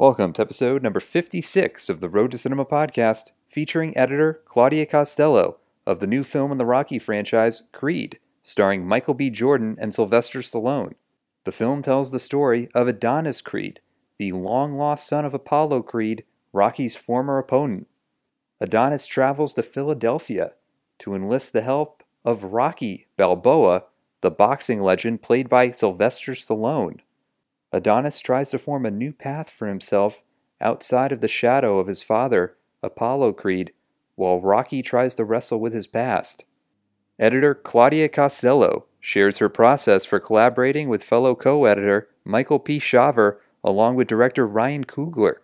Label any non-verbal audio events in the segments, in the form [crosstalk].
Welcome to episode number 56 of the Road to Cinema podcast, featuring editor Claudia Castello of the new film in the Rocky franchise, Creed, starring Michael B. Jordan and Sylvester Stallone. The film tells the story of Adonis Creed, the long lost son of Apollo Creed, Rocky's former opponent. Adonis travels to Philadelphia to enlist the help of Rocky Balboa, the boxing legend played by Sylvester Stallone. Adonis tries to form a new path for himself outside of the shadow of his father, Apollo Creed, while Rocky tries to wrestle with his past. Editor Claudia Castello shares her process for collaborating with fellow co editor Michael P. Shawver along with director Ryan Coogler.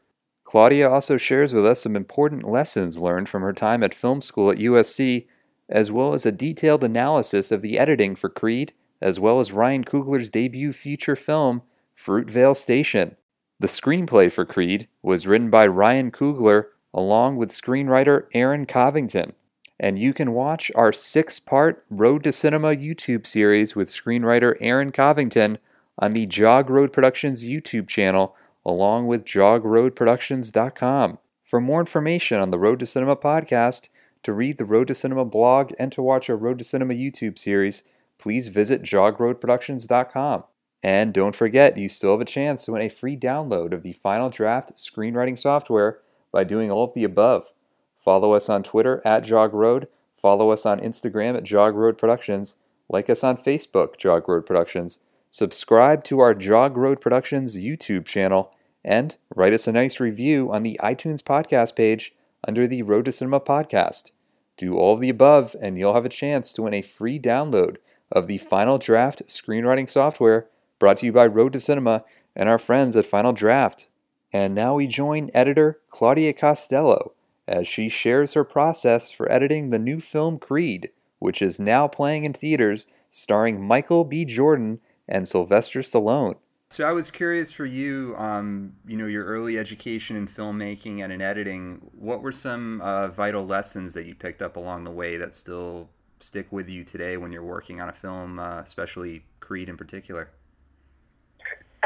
Claudia also shares with us some important lessons learned from her time at film school at USC, as well as a detailed analysis of the editing for Creed, as well as Ryan Coogler's debut feature film, Fruitvale Station. The screenplay for Creed was written by Ryan Coogler along with screenwriter Aaron Covington. And you can watch our six part Road to Cinema YouTube series with screenwriter Aaron Covington on the Jog Road Productions YouTube channel, along with jogroadproductions.com. For more information on the Road to Cinema podcast, to read the Road to Cinema blog, and to watch our Road to Cinema YouTube series, please visit jogroadproductions.com. And don't forget, you still have a chance to win a free download of the Final Draft screenwriting software by doing all of the above. Follow us on Twitter at JogRoad, follow us on Instagram at JogRoad Productions, like us on Facebook, JogRoad Productions, subscribe to our Jog Road Productions YouTube channel, and write us a nice review on the iTunes podcast page under the Road to Cinema podcast. Do all of the above, and you'll have a chance to win a free download of the Final Draft screenwriting software brought to you by Road to Cinema and our friends at Final Draft. And now we join editor Claudia Castello as she shares her process for editing the new film Creed, which is now playing in theaters starring Michael B. Jordan and Sylvester Stallone. So I was curious for you, um, you know, your early education in filmmaking and in editing. What were some uh, vital lessons that you picked up along the way that still stick with you today when you're working on a film, uh, especially Creed in particular?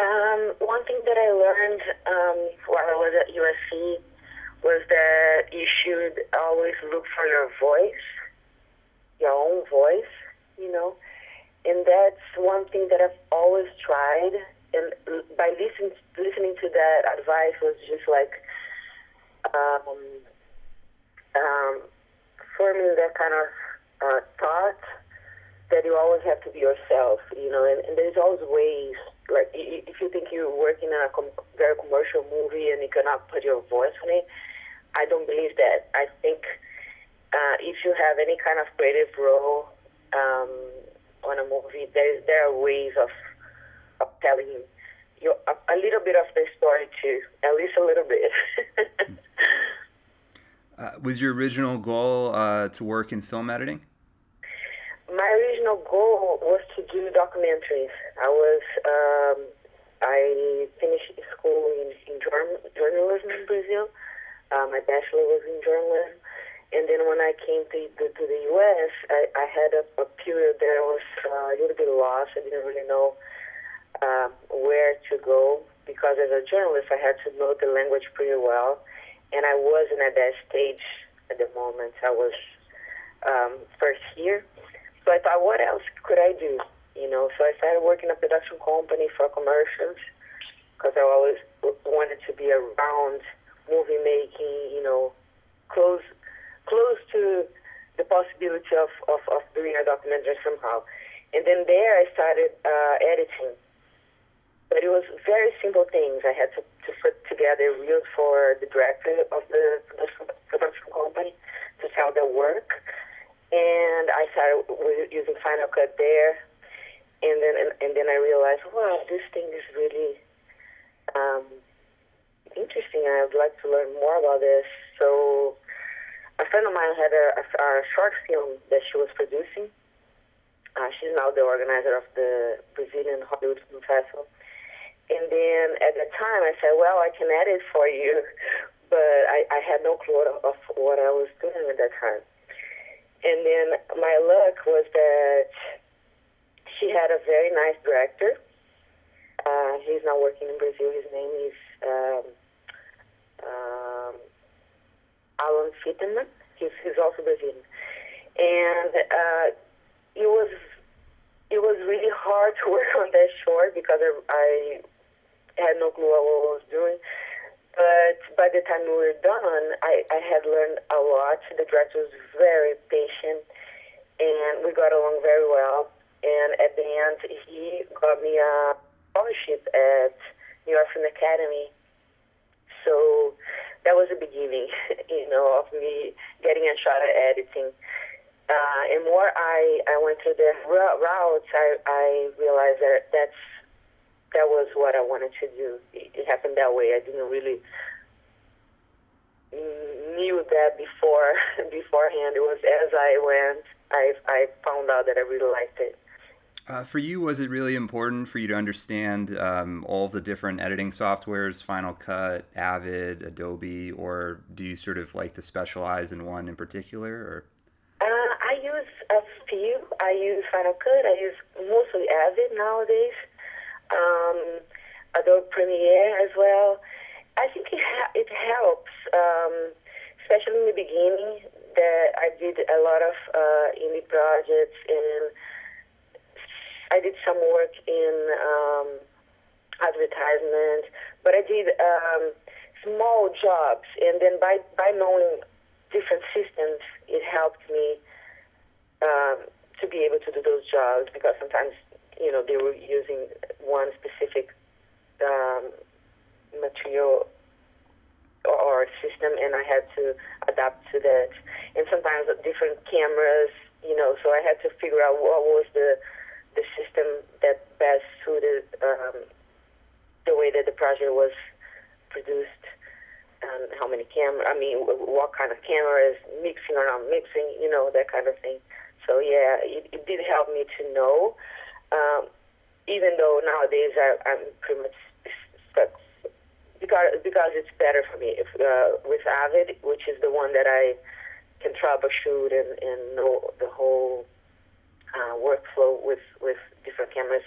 Um, one thing that I learned um, while I was at USC was that you should always look for your voice, your own voice, you know and that's one thing that I've always tried. And by listening listening to that advice was just like um, um, forming that kind of uh, thought that you always have to be yourself, you know. And, and there's always ways. Like if you think you're working in a com- very commercial movie and you cannot put your voice on it, I don't believe that. I think uh, if you have any kind of creative role. Um, on a movie, there there are ways of of telling you a, a little bit of the story too, at least a little bit. [laughs] uh, was your original goal uh, to work in film editing? My original goal was to do documentaries. I was um, I finished school in, in journalism in Brazil. Uh, my bachelor was in journalism and then when I came to the, to the U.S., I, I had a, a period that I was uh, a little bit lost. I didn't really know um, where to go because as a journalist, I had to know the language pretty well, and I wasn't at that stage at the moment. I was um, first here, so I thought, what else could I do? You know, so I started working a production company for commercials because I always wanted to be around movie making. You know, close close to the possibility of, of, of doing a documentary somehow. And then there I started uh, editing. But it was very simple things. I had to, to put together reels for the director of the production company to sell their work. And I started using Final Cut there. And then and, and then I realized, wow, this thing is really um, interesting. I would like to learn more about this. So a friend of mine had a, a, a short film that she was producing. Uh, she's now the organizer of the Brazilian Hollywood Film Festival. And then at the time, I said, "Well, I can edit for you," [laughs] but I, I had no clue of what I was doing at that time. And then my luck was that she had a very nice director. Uh, he's now working in Brazil. His name is um, um, Alan Fittenman. He's, he's also Brazilian. And uh, it was it was really hard [laughs] to work on that short because I, I had no clue what I was doing. But by the time we were done, I, I had learned a lot. The director was very patient, and we got along very well. And at the end, he got me a scholarship at New York Film Academy. So that was the beginning, [laughs] you know, of me getting a shot at editing. Uh, and more I, I went through the routes, I, I realized that that's that was what I wanted to do. It, it happened that way. I didn't really knew that before [laughs] beforehand. It was as I went, I I found out that I really liked it. Uh, for you, was it really important for you to understand um, all the different editing softwares, Final Cut, Avid, Adobe, or do you sort of like to specialize in one in particular? Or? Uh, I use a few. I use Final Cut. I use mostly Avid nowadays. Um, Adobe Premiere as well. I think it ha- it helps, um, especially in the beginning. That I did a lot of uh, indie projects and I did some work in um, advertisement, but I did um, small jobs, and then by by knowing different systems, it helped me um, to be able to do those jobs because sometimes you know they were using one specific um, material or system, and I had to adapt to that. And sometimes different cameras, you know, so I had to figure out what was the the system that best suited um, the way that the project was produced and how many camera I mean what kind of cameras mixing or not mixing you know that kind of thing so yeah it, it did help me to know um, even though nowadays I, I'm pretty much stuck because because it's better for me if, uh, with Avid which is the one that I can troubleshoot and, and know the whole uh, workflow with with different cameras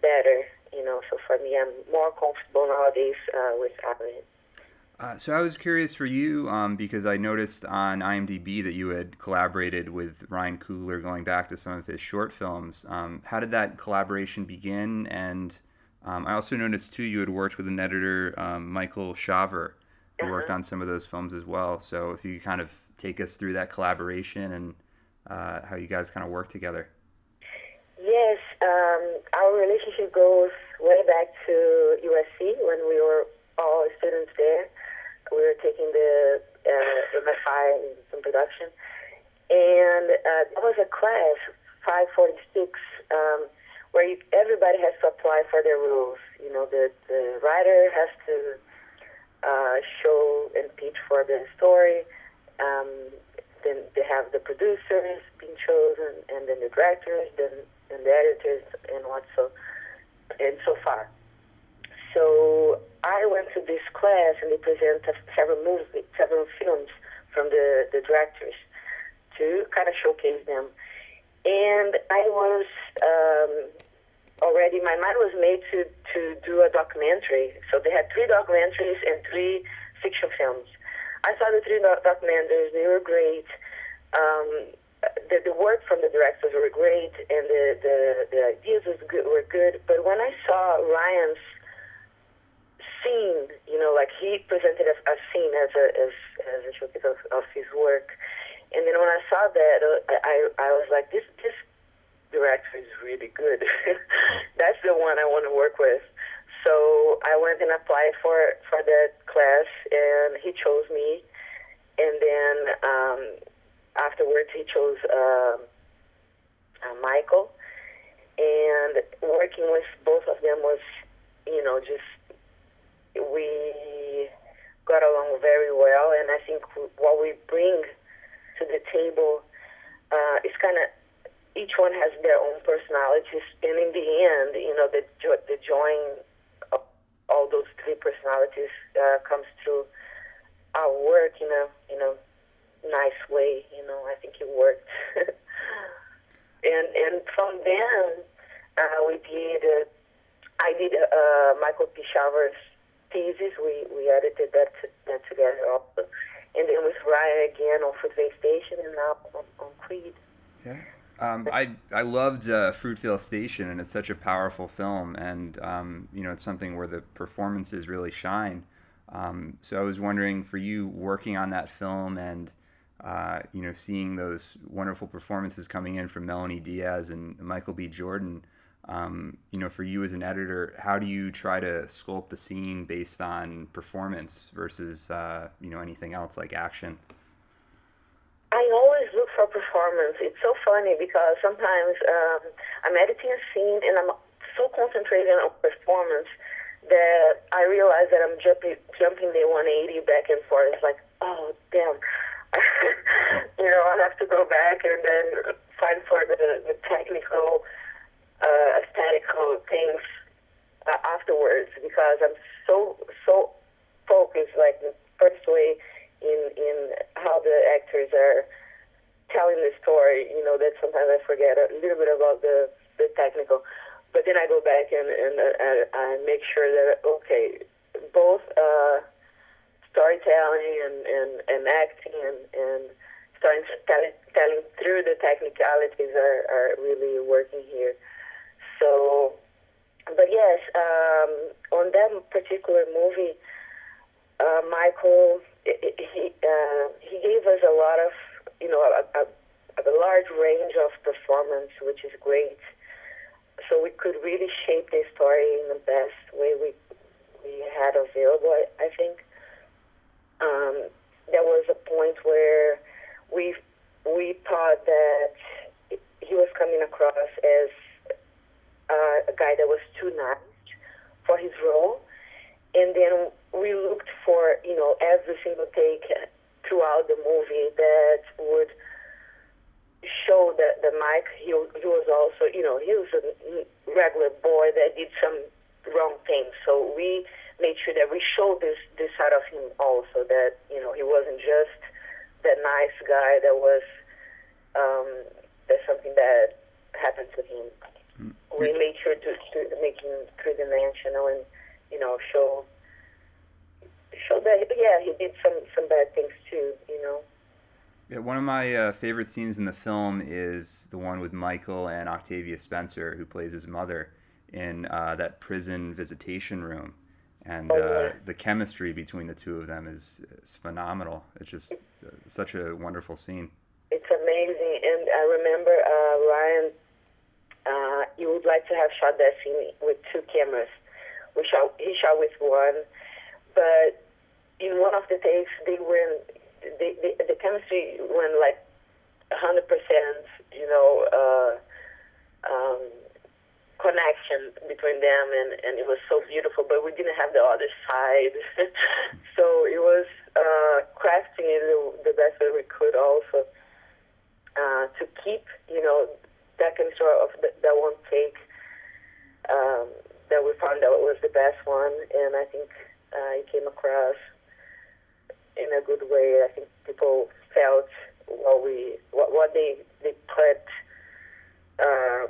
better. You know, so for me, I'm more comfortable nowadays uh, with Avid. Uh, so I was curious for you um, because I noticed on IMDb that you had collaborated with Ryan Coogler going back to some of his short films. Um, how did that collaboration begin? And um, I also noticed too you had worked with an editor, um, Michael Shawver, who worked on some of those films as well. So if you could kind of take us through that collaboration and uh, how you guys kind of work together. Yes, um, our relationship goes way back to USC when we were all students there. We were taking the uh, MFI in some production, and uh, there was a class 546 um, where you, everybody has to apply for their rules. You know, the the writer has to uh, show and pitch for the story. Um, then they have the producers being chosen, and then the directors, then and the editors, and what so, and so far. So I went to this class, and they presented several movies, several films from the the directors to kind of showcase them. And I was um, already my mind was made to to do a documentary. So they had three documentaries and three fiction films. I saw the three documentaries; they were great. Um, the, the work from the directors were great, and the the, the ideas was good, were good. But when I saw Ryan's scene, you know, like he presented a, a scene as a as, as a showcase of, of his work, and then when I saw that, uh, I I was like, this this director is really good. [laughs] That's the one I want to work with. So I went and applied for for that class, and he chose me. And then um, afterwards, he chose uh, uh, Michael. And working with both of them was, you know, just we got along very well. And I think what we bring to the table uh, is kind of each one has their own personalities, and in the end, you know, the the join of all those three personalities uh, comes through our work in a in a nice way. You know, I think it worked. [laughs] and and from then uh, we did. Uh, I did uh, Michael P. Shawver's thesis. We we edited that that together also. And then with Ryan again on Fruitvale Station and now on, on Creed. Yeah. Um, I I loved uh, Fruitvale Station, and it's such a powerful film, and um, you know it's something where the performances really shine. Um, so I was wondering, for you working on that film, and uh, you know seeing those wonderful performances coming in from Melanie Diaz and Michael B. Jordan, um, you know, for you as an editor, how do you try to sculpt a scene based on performance versus uh, you know anything else like action? I always look for performance. It's so funny because sometimes um, I'm editing a scene and I'm so concentrated on performance that I realize that I'm jumping jumping the 180 back and forth. It's like, oh damn, [laughs] you know, I have to go back and then find for the, the technical, uh, aesthetical things uh, afterwards because I'm so so focused. Like the first way in in how the actors are telling the story. You know that sometimes I forget a little bit about the the technical, but then I go back and and uh, I make sure that okay, both uh, storytelling and and, and acting and and starting telling, telling through the technicalities are are really working here. So, but yes, um, on that particular movie, uh, Michael he uh, he gave us a lot of you know a, a, a large range of performance, which is great. So we could really shape the story in the best way we we had available. I, I think um, there was a point where we we thought that he was coming across as uh, a guy that was too nice for his role, and then we looked for, you know, every single take throughout the movie that would show that the Mike, he, he was also, you know, he was a regular boy that did some wrong things. So we made sure that we showed this, this side of him also, that, you know, he wasn't just that nice guy that was, um, there's something that happened to him. We made sure to, to make him three-dimensional and, you know, show so that But yeah, he did some some bad things too, you know. Yeah, one of my uh, favorite scenes in the film is the one with Michael and Octavia Spencer, who plays his mother, in uh, that prison visitation room, and oh, uh, the chemistry between the two of them is, is phenomenal. It's just uh, such a wonderful scene. It's amazing, and I remember uh, Ryan. Uh, he would like to have shot that scene with two cameras. We shot. He shot with one, but in one of the takes, they were they, they, the chemistry went like hundred percent, you know, uh, um, connection between them, and and it was so beautiful. But we didn't have the other side, [laughs] so it was uh, crafting it the, the best way we could, also uh, to keep, you know, that chemistry of the, that one take. Um, that we found out was the best one, and I think uh, it came across in a good way. I think people felt what we what, what they they put um,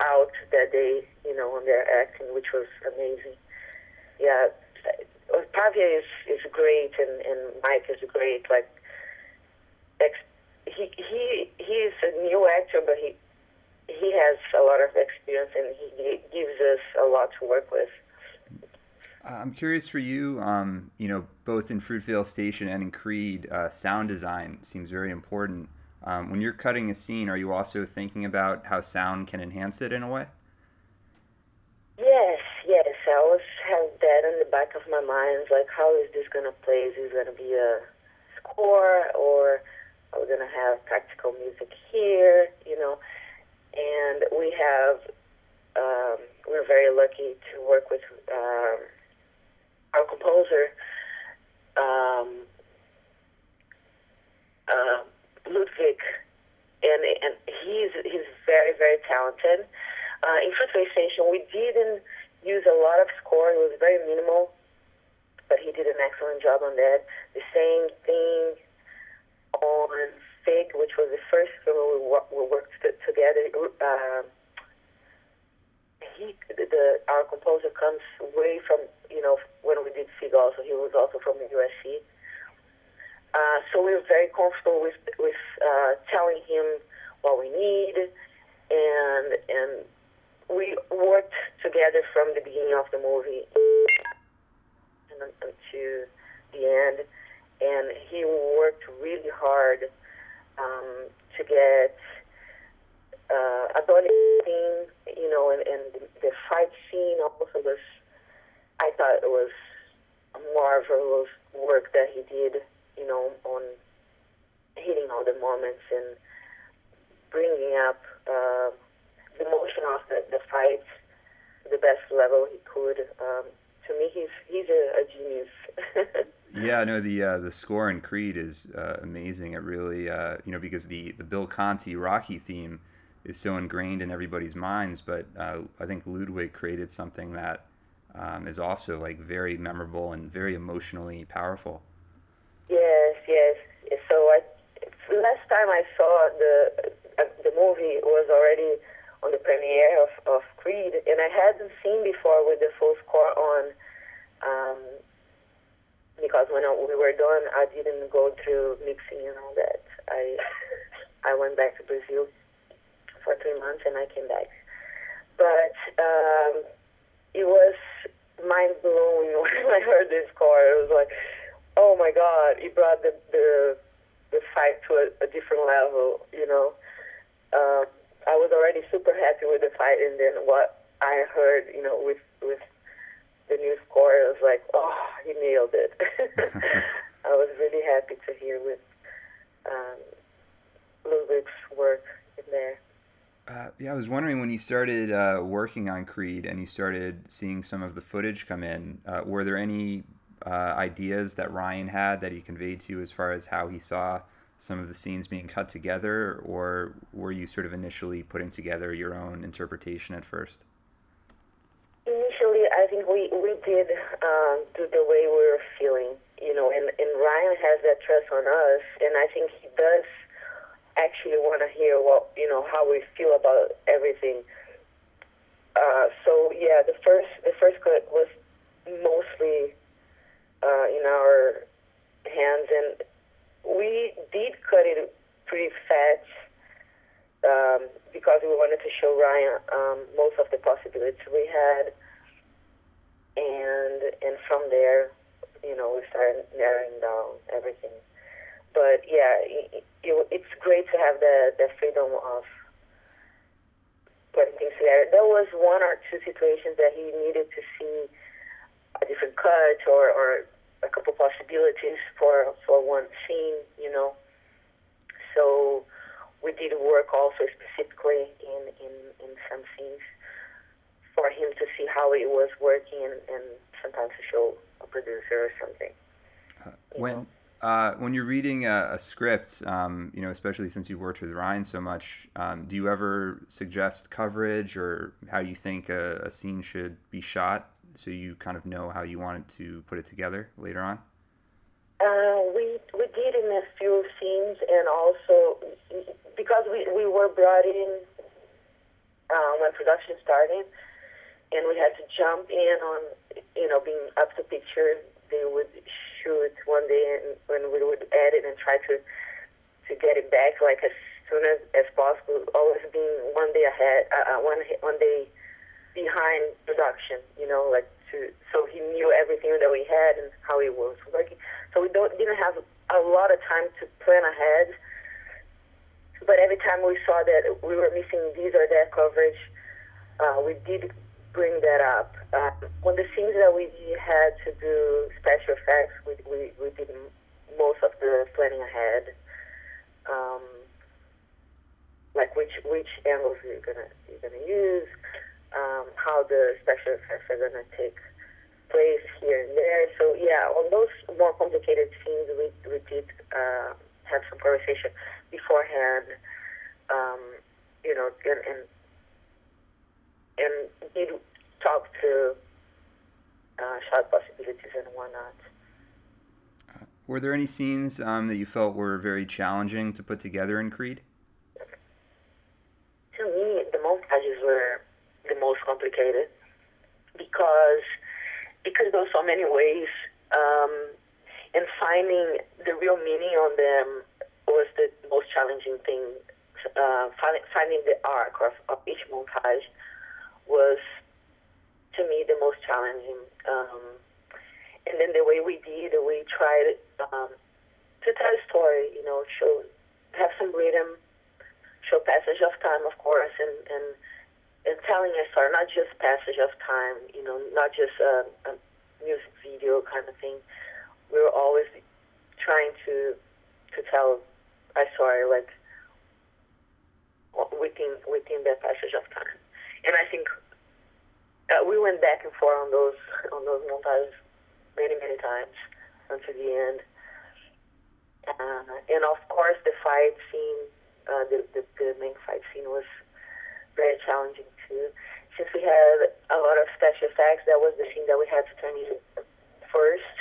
out that day, you know, on their acting, which was amazing. Yeah, Pavia is is great, and and Mike is great. Like, ex- he he he is a new actor, but he he has a lot of experience, and he gives us a lot to work with. I'm curious for you. Um, you know, both in Fruitvale Station and in Creed, uh, sound design seems very important. Um, when you're cutting a scene, are you also thinking about how sound can enhance it in a way? Yes, yes. I always have that in the back of my mind. Like, how is this going to play? Is this going to be a score, or are we going to have practical music here? You know, and we have. Um, we're very lucky to work with. Um, our composer, um, uh, Ludwig, and and he's he's very very talented. Uh, in Fruitvale Station, we didn't use a lot of score; it was very minimal, but he did an excellent job on that. The same thing on Fig, which was the first film we, we worked together. Uh, he, the, our composer comes way from, you know, when we did Fig also, he was also from the USC. Uh, so we were very comfortable with with uh, telling him what we need, and and we worked together from the beginning of the movie until the end. And he worked really hard um, to get uh, Adonis scene, you know, and, and the fight scene also was. I thought it was marvelous work that he did, you know, on hitting all the moments and bringing up uh, the motion of the, the fight the best level he could. Um, to me, he's he's a, a genius. [laughs] yeah, no, the uh, the score in Creed is uh, amazing. It really, uh, you know, because the the Bill Conti Rocky theme is so ingrained in everybody's minds, but uh, I think Ludwig created something that um, is also like very memorable and very emotionally powerful. Yes, yes. So I, last time I saw the uh, the movie was already on the premiere of, of Creed, and I hadn't seen before with the full score on. Um, because when we were done, I didn't go through mixing and all that. I I went back to Brazil for three months and I came back. But um, it was mind blowing [laughs] when I heard this score. It was like, oh my God! It brought the the, the fight to a, a different level. You know, uh, I was already super happy with the fight, and then what I heard, you know, with with the new score, I was like, oh, he nailed it. [laughs] I was really happy to hear with um, Ludwig's work in there. Uh, yeah, I was wondering when you started uh, working on Creed and you started seeing some of the footage come in, uh, were there any uh, ideas that Ryan had that he conveyed to you as far as how he saw some of the scenes being cut together, or were you sort of initially putting together your own interpretation at first? Initially, I think we, we did um, do the way we were feeling, you know, and, and Ryan has that trust on us, and I think he does actually want to hear what you know how we feel about everything. Uh, so yeah, the first the first cut was mostly uh, in our hands, and we did cut it pretty fast um, because we wanted to show Ryan um, most of the possibilities we had, and and from there, you know, we started narrowing down everything but yeah, it, it, it's great to have the the freedom of putting things together. There was one or two situations that he needed to see a different cut or, or a couple possibilities for for one scene, you know. So we did work also specifically in, in, in some scenes for him to see how it was working and, and sometimes to show a producer or something. Uh, when know? Uh, when you're reading a, a script, um, you know, especially since you've worked with Ryan so much, um, do you ever suggest coverage or how you think a, a, scene should be shot, so you kind of know how you wanted to put it together later on? Uh, we we did in a few scenes, and also because we, we were brought in uh, when production started, and we had to jump in on you know being up to picture. They would shoot one day and when we would edit and try to to get it back like as soon as, as possible, always being one day ahead, uh, uh one one day behind production. You know, like to so he knew everything that we had and how it was working. So we don't didn't have a lot of time to plan ahead. But every time we saw that we were missing this or that coverage, uh, we did bring that up. Um, when the scenes that we had to do special effects, we, we, we did most of the planning ahead. Um, like which which angles you're gonna you're gonna use, um, how the special effects are gonna take place here and there. So yeah, on those more complicated scenes, we we did uh, have some conversation beforehand. Um, you know, and, and and did talk to uh, shot possibilities and whatnot. Were there any scenes um, that you felt were very challenging to put together in Creed? To me, the montages were the most complicated because because there were so many ways, um, and finding the real meaning on them was the most challenging thing. Uh, finding, finding the arc of, of each montage was, to me, the most challenging. Um, and then the way we did, we tried um, to tell a story, you know, show, have some rhythm, show passage of time, of course, and, and telling a story, not just passage of time, you know, not just a, a music video kind of thing. We were always trying to to tell a story like within within that passage of time. And I think uh, we went back and forth on those on those montages many many times until the end. Uh, and of course, the fight scene, uh, the, the the main fight scene was very challenging too. Since we had a lot of special effects, that was the scene that we had to turn in first.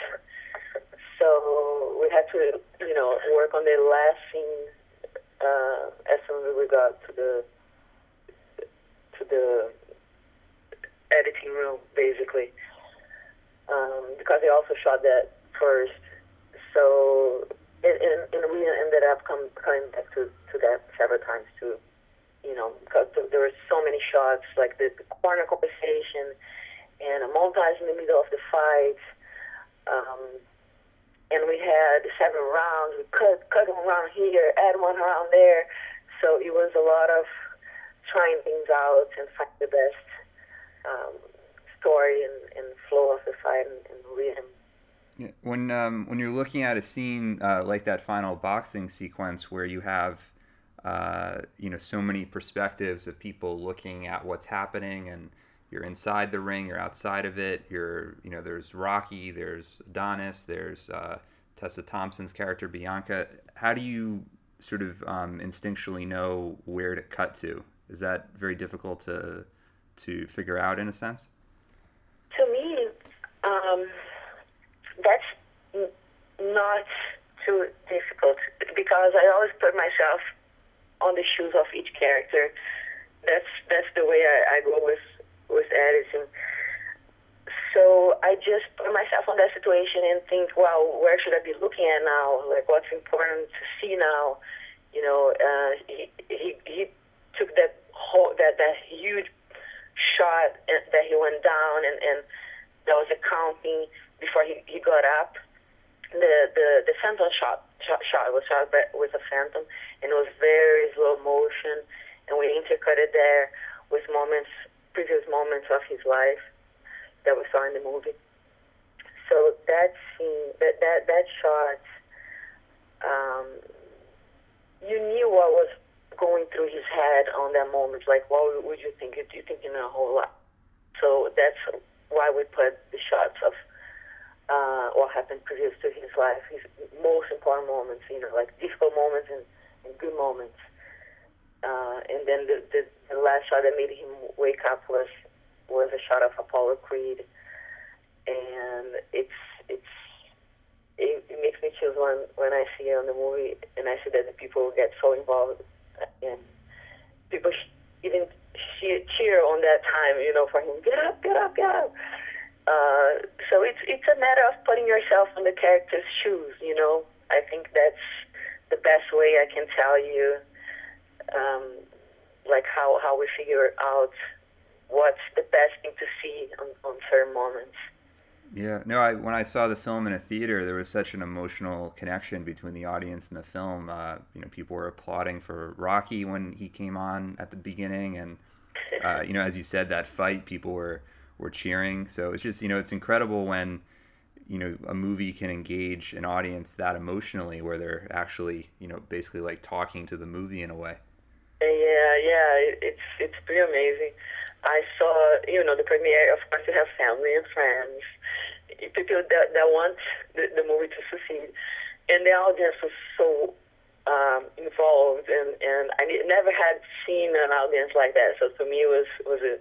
So we had to, you know, work on the last scene uh, as soon as we got to the to the editing room, basically, um, because they also shot that first. So and, and, and we ended up come, coming back to, to that several times too. You know, because there were so many shots, like the, the corner conversation, and a montage in the middle of the fight. Um, and we had seven rounds. We cut cut one round here, add one round there. So it was a lot of trying things out and find the best um, story and, and flow of the fight and, and rhythm. When um, when you're looking at a scene uh, like that final boxing sequence where you have uh, you know so many perspectives of people looking at what's happening and you're inside the ring, you're outside of it. You're, you know, there's Rocky, there's Adonis, there's uh, Tessa Thompson's character Bianca. How do you sort of um, instinctually know where to cut to? Is that very difficult to to figure out in a sense? To me, um, that's not too difficult because I always put myself on the shoes of each character. That's that's the way I, I go with with editing. So I just put myself on that situation and think, well, where should I be looking at now? Like, what's important to see now? You know, uh, he, he he took that whole that that huge shot that he went down, and and there was a counting before he, he got up. The the the phantom shot shot, shot was shot with a phantom, and it was very slow motion, and we intercut it there with moments previous moments of his life that we saw in the movie. So that scene, that that that shot, um, you knew what was going through his head on that moment. Like, what would you think? You thinking a whole lot. So that's why we put the shots of uh, what happened previous to his life, his most important moments. You know, like difficult moments and, and good moments. Uh, and then the, the, the last shot that made him wake up was was a shot of Apollo Creed, and it's it's it, it makes me chills when when I see it on the movie and I see that the people get so involved and people sh- even cheer, cheer on that time, you know, for him get up, get up, get up. Uh, so it's it's a matter of putting yourself in the character's shoes, you know. I think that's the best way I can tell you um, like how, how we figure out what's the best thing to see on, on certain moments. Yeah, no. I when I saw the film in a theater, there was such an emotional connection between the audience and the film. Uh, you know, people were applauding for Rocky when he came on at the beginning, and uh, you know, as you said, that fight, people were were cheering. So it's just you know, it's incredible when you know a movie can engage an audience that emotionally, where they're actually you know basically like talking to the movie in a way. Yeah, yeah, it's it's pretty amazing. I saw, you know, the premiere. Of course, you have family and friends, people that that want the, the movie to succeed, and the audience was so um, involved, and and I never had seen an audience like that. So to me, it was was a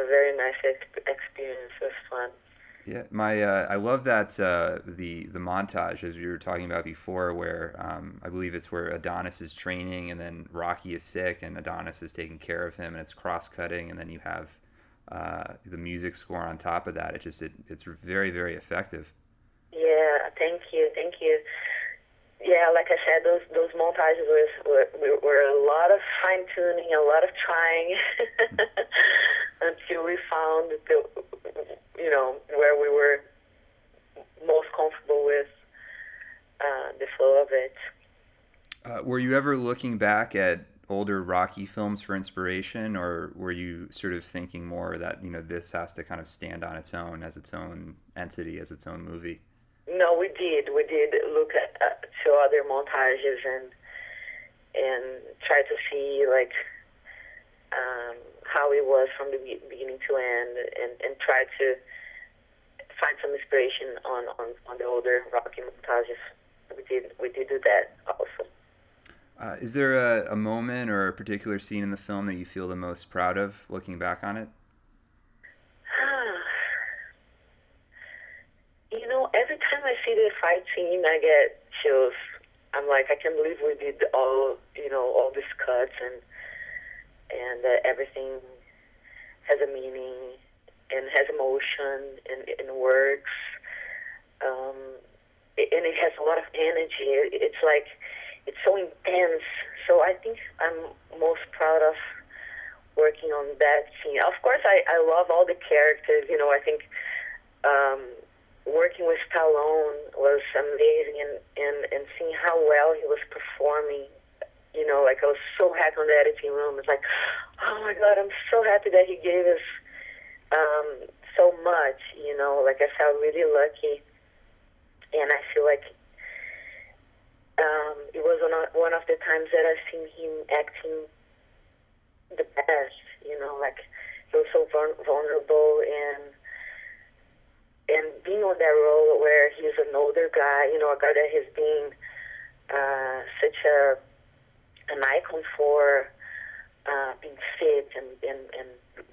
a very nice experience. It was fun. Yeah, my uh, I love that uh, the the montage as we were talking about before, where um, I believe it's where Adonis is training, and then Rocky is sick, and Adonis is taking care of him, and it's cross cutting, and then you have uh, the music score on top of that. It just it, it's very very effective. Yeah, Thank you, thank you. Yeah, like I said, those those montages was, were, were a lot of fine tuning, a lot of trying, [laughs] until we found the, you know, where we were most comfortable with uh, the flow of it. Uh, were you ever looking back at older Rocky films for inspiration, or were you sort of thinking more that you know this has to kind of stand on its own as its own entity, as its own movie? No, we did. We did look at uh, to other montages and and try to see like um, how it was from the beginning to end, and and try to find some inspiration on on, on the older Rocky montages. We did we did do that also. Uh, is there a, a, moment or a particular scene in the film that you feel the most proud of looking back on it? [sighs] you know, every time I see the fight scene, I get chills. I'm like, I can't believe we did all, you know, all these cuts and and uh, everything has a meaning and has emotion and, and works. Um, and it has a lot of energy. It's like it's so intense. So I think I'm most proud of working on that scene. Of course, I, I love all the characters. You know, I think um, working with Stallone was amazing, and, and, and seeing how well he was performing. You know, like I was so happy in the editing room. It's like, oh my God, I'm so happy that he gave us um, so much. You know, like I felt really lucky, and I feel like um, it was one of, one of the times that I've seen him acting the best. You know, like he was so vulnerable and and being on that role where he's an older guy, you know, a guy that has been uh, such a an icon for uh, being fit and, and, and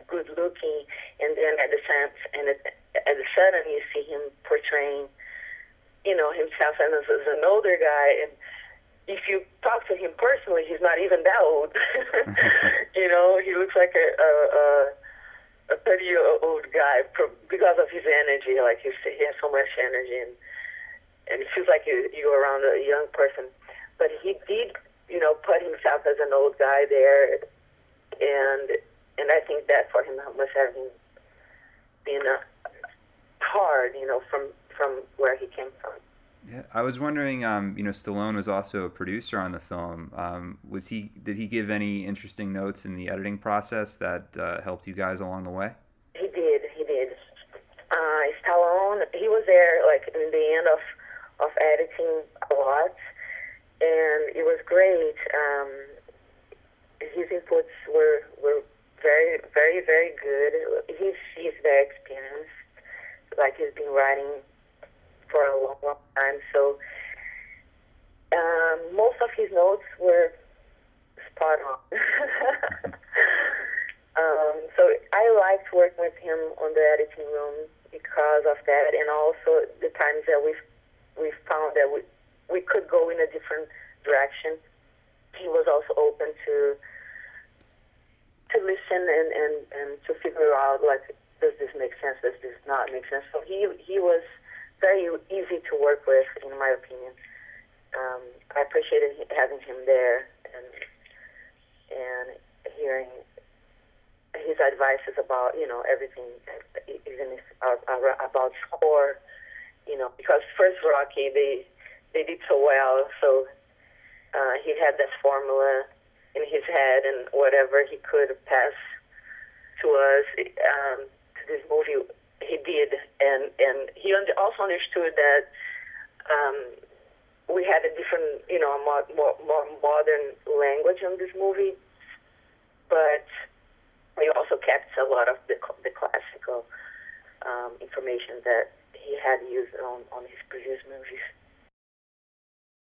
good looking, and then at the sense and at, at the sudden you see him portraying you know, himself as, as an older guy. And if you talk to him personally, he's not even that old. [laughs] you know, he looks like a, a, a, a 30 year old guy because of his energy. Like he has so much energy and, and it feels like you, you're around a young person. But he did, you know, put himself as an old guy there. And, and I think that for him must have been, uh, hard, you know, from from where he came from. Yeah, I was wondering. Um, you know, Stallone was also a producer on the film. Um, was he? Did he give any interesting notes in the editing process that uh, helped you guys along the way? He did. He did. Uh, Stallone, he was there like in the end of of editing a lot, and it was great. Um, his inputs were were very, very, very good. He's he's very experienced. Like he's been writing for a long, long time. So um, most of his notes were spot on. [laughs] um, so I liked working with him on the editing room because of that, and also the times that we we found that we we could go in a different direction. He was also open to to listen and, and, and to figure out like does this make sense, does this not make sense. So he he was very easy to work with, in my opinion. Um, I appreciated having him there and and hearing his advices about you know everything, even if, uh, about score. You know, because first Rocky they they did so well, so uh, he had this formula in his head, and whatever he could pass to us um, to this movie he did, and and he also understood that um, we had a different, you know, more, more, more modern language in this movie, but we also kept a lot of the the classical um, information that he had used on on his previous movies.